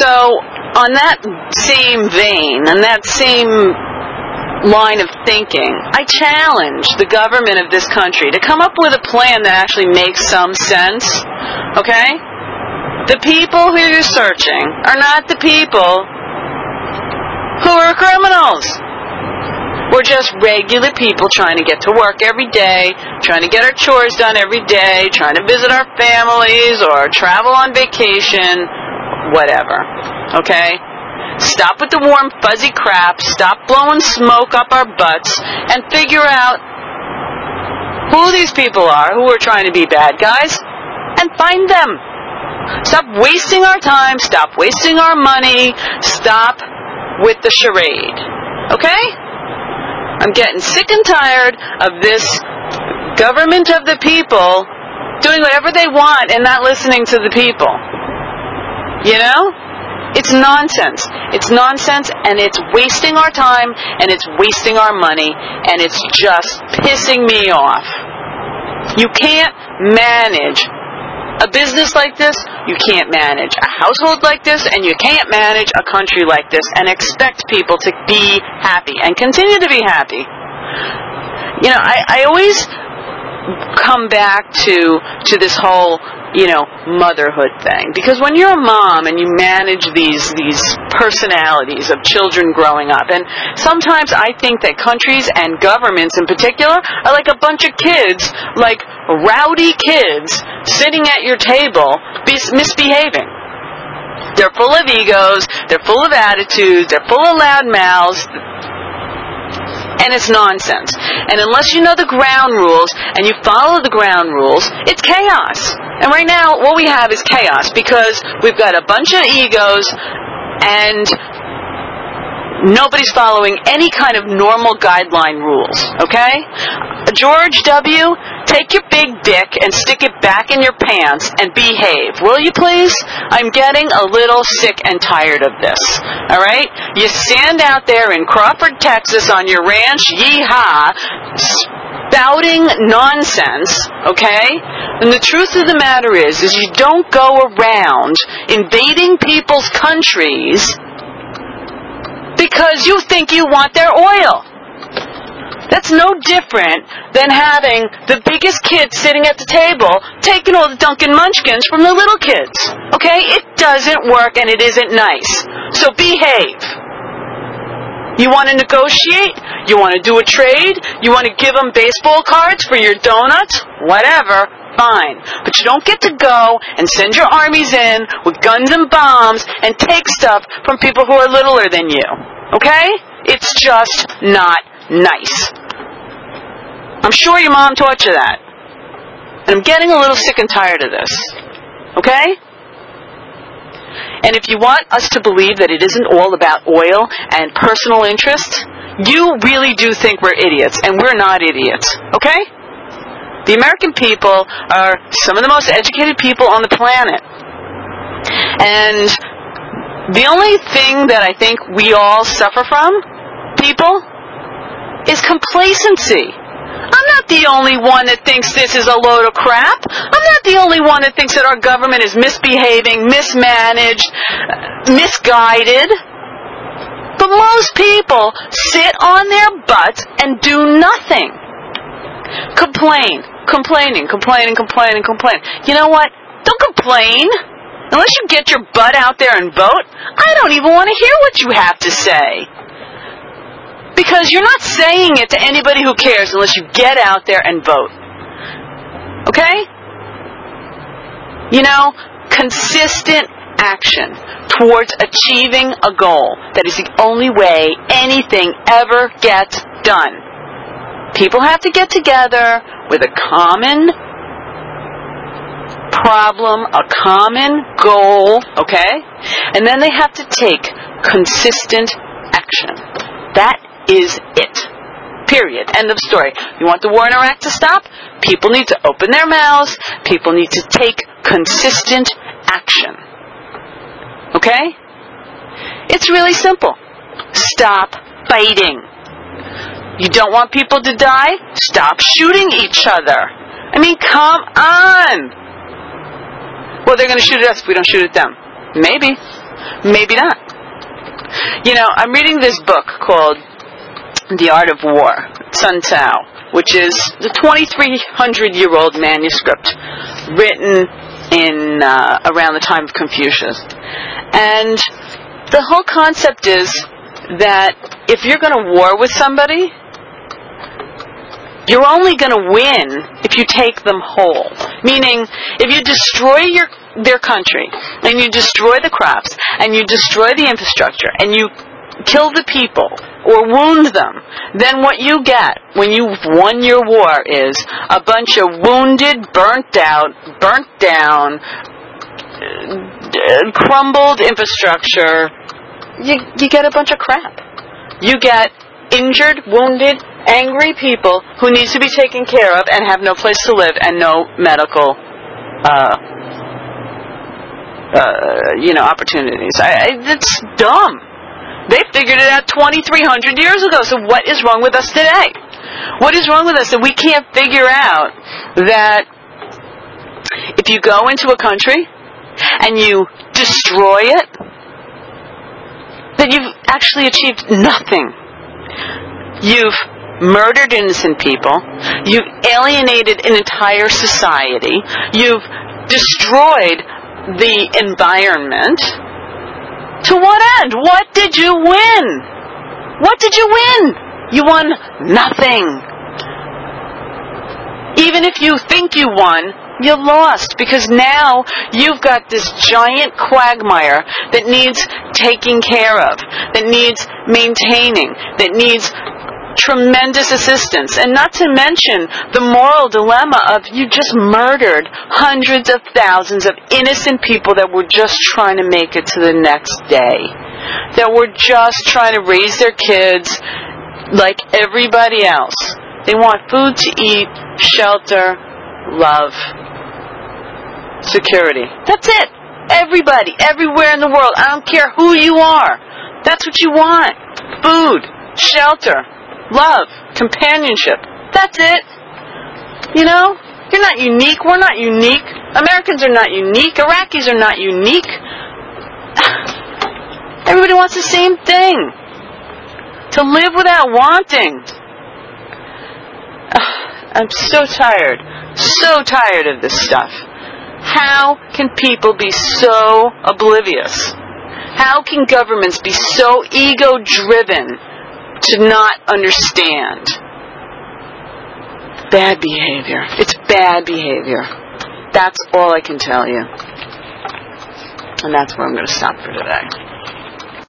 So, on that same vein, on that same line of thinking, I challenge the government of this country to come up with a plan that actually makes some sense. Okay? The people who you're searching are not the people who are criminals. We're just regular people trying to get to work every day, trying to get our chores done every day, trying to visit our families or travel on vacation, whatever. Okay? Stop with the warm, fuzzy crap, stop blowing smoke up our butts, and figure out who these people are who are trying to be bad guys, and find them. Stop wasting our time, stop wasting our money, stop with the charade. Okay? I'm getting sick and tired of this government of the people doing whatever they want and not listening to the people. You know? It's nonsense. It's nonsense and it's wasting our time and it's wasting our money and it's just pissing me off. You can't manage a business like this, you can't manage a household like this, and you can't manage a country like this and expect people to be happy and continue to be happy. You know, I, I always come back to to this whole you know motherhood thing. Because when you're a mom and you manage these these personalities of children growing up and sometimes I think that countries and governments in particular are like a bunch of kids like rowdy kids sitting at your table bis- misbehaving. They're full of egos they're full of attitudes they're full of loud mouths and it's nonsense. And unless you know the ground rules and you follow the ground rules, it's chaos. And right now, what we have is chaos because we've got a bunch of egos and nobody's following any kind of normal guideline rules, okay? George W., take your big dick and stick it back in your pants and behave. Will you please? I'm getting a little sick and tired of this, alright? You stand out there in Crawford, Texas on your ranch, yeehaw, spouting nonsense, okay? And the truth of the matter is, is you don't go around invading people's countries because you think you want their oil. That's no different than having the biggest kid sitting at the table taking all the Dunkin' Munchkins from the little kids. Okay? It doesn't work and it isn't nice. So behave. You want to negotiate? You want to do a trade? You want to give them baseball cards for your donuts? Whatever. Fine. But you don't get to go and send your armies in with guns and bombs and take stuff from people who are littler than you. Okay? It's just not nice. I'm sure your mom taught you that. And I'm getting a little sick and tired of this. Okay? And if you want us to believe that it isn't all about oil and personal interest, you really do think we're idiots, and we're not idiots. Okay? The American people are some of the most educated people on the planet. And the only thing that I think we all suffer from, people, is complacency. I'm not the only one that thinks this is a load of crap. I'm not the only one that thinks that our government is misbehaving, mismanaged, misguided. But most people sit on their butts and do nothing. Complain, complaining, complaining, complaining, complaining. You know what? Don't complain. Unless you get your butt out there and vote, I don't even want to hear what you have to say. Because you're not saying it to anybody who cares unless you get out there and vote. Okay? You know, consistent action towards achieving a goal. That is the only way anything ever gets done. People have to get together with a common problem, a common goal, okay? And then they have to take consistent action. That is it. Period. End of story. You want the war in Iraq to stop? People need to open their mouths. People need to take consistent action. Okay? It's really simple. Stop fighting. You don't want people to die? Stop shooting each other. I mean, come on. Well, they're going to shoot at us if we don't shoot at them. Maybe. Maybe not. You know, I'm reading this book called The Art of War, Sun Tzu, which is the 2,300 year old manuscript written in uh, around the time of Confucius. And the whole concept is that if you're going to war with somebody, you're only going to win if you take them whole. Meaning, if you destroy your their country and you destroy the crops and you destroy the infrastructure and you kill the people or wound them, then what you get when you've won your war is a bunch of wounded, burnt out, burnt down, uh, crumbled infrastructure. You, you get a bunch of crap. You get injured, wounded, angry people who need to be taken care of and have no place to live and no medical uh, uh, you know, opportunities. I, I, it's dumb. They figured it out 2,300 years ago. So what is wrong with us today? What is wrong with us that we can't figure out that if you go into a country and you destroy it, that you've actually achieved nothing. You've murdered innocent people. You've alienated an entire society. You've destroyed the environment. To what end? What did you win? What did you win? You won nothing. Even if you think you won, you lost because now you've got this giant quagmire that needs taking care of, that needs maintaining, that needs tremendous assistance. And not to mention the moral dilemma of you just murdered hundreds of thousands of innocent people that were just trying to make it to the next day. That were just trying to raise their kids like everybody else. They want food to eat, shelter, love, security. That's it. Everybody, everywhere in the world. I don't care who you are. That's what you want. Food, shelter, love, companionship. That's it. You know? You're not unique. We're not unique. Americans are not unique. Iraqis are not unique. Everybody wants the same thing. To live without wanting. I'm so tired. So tired of this stuff. How can people be so oblivious? How can governments be so ego driven to not understand. Bad behavior. It's bad behavior. That's all I can tell you. And that's where I'm going to stop for today.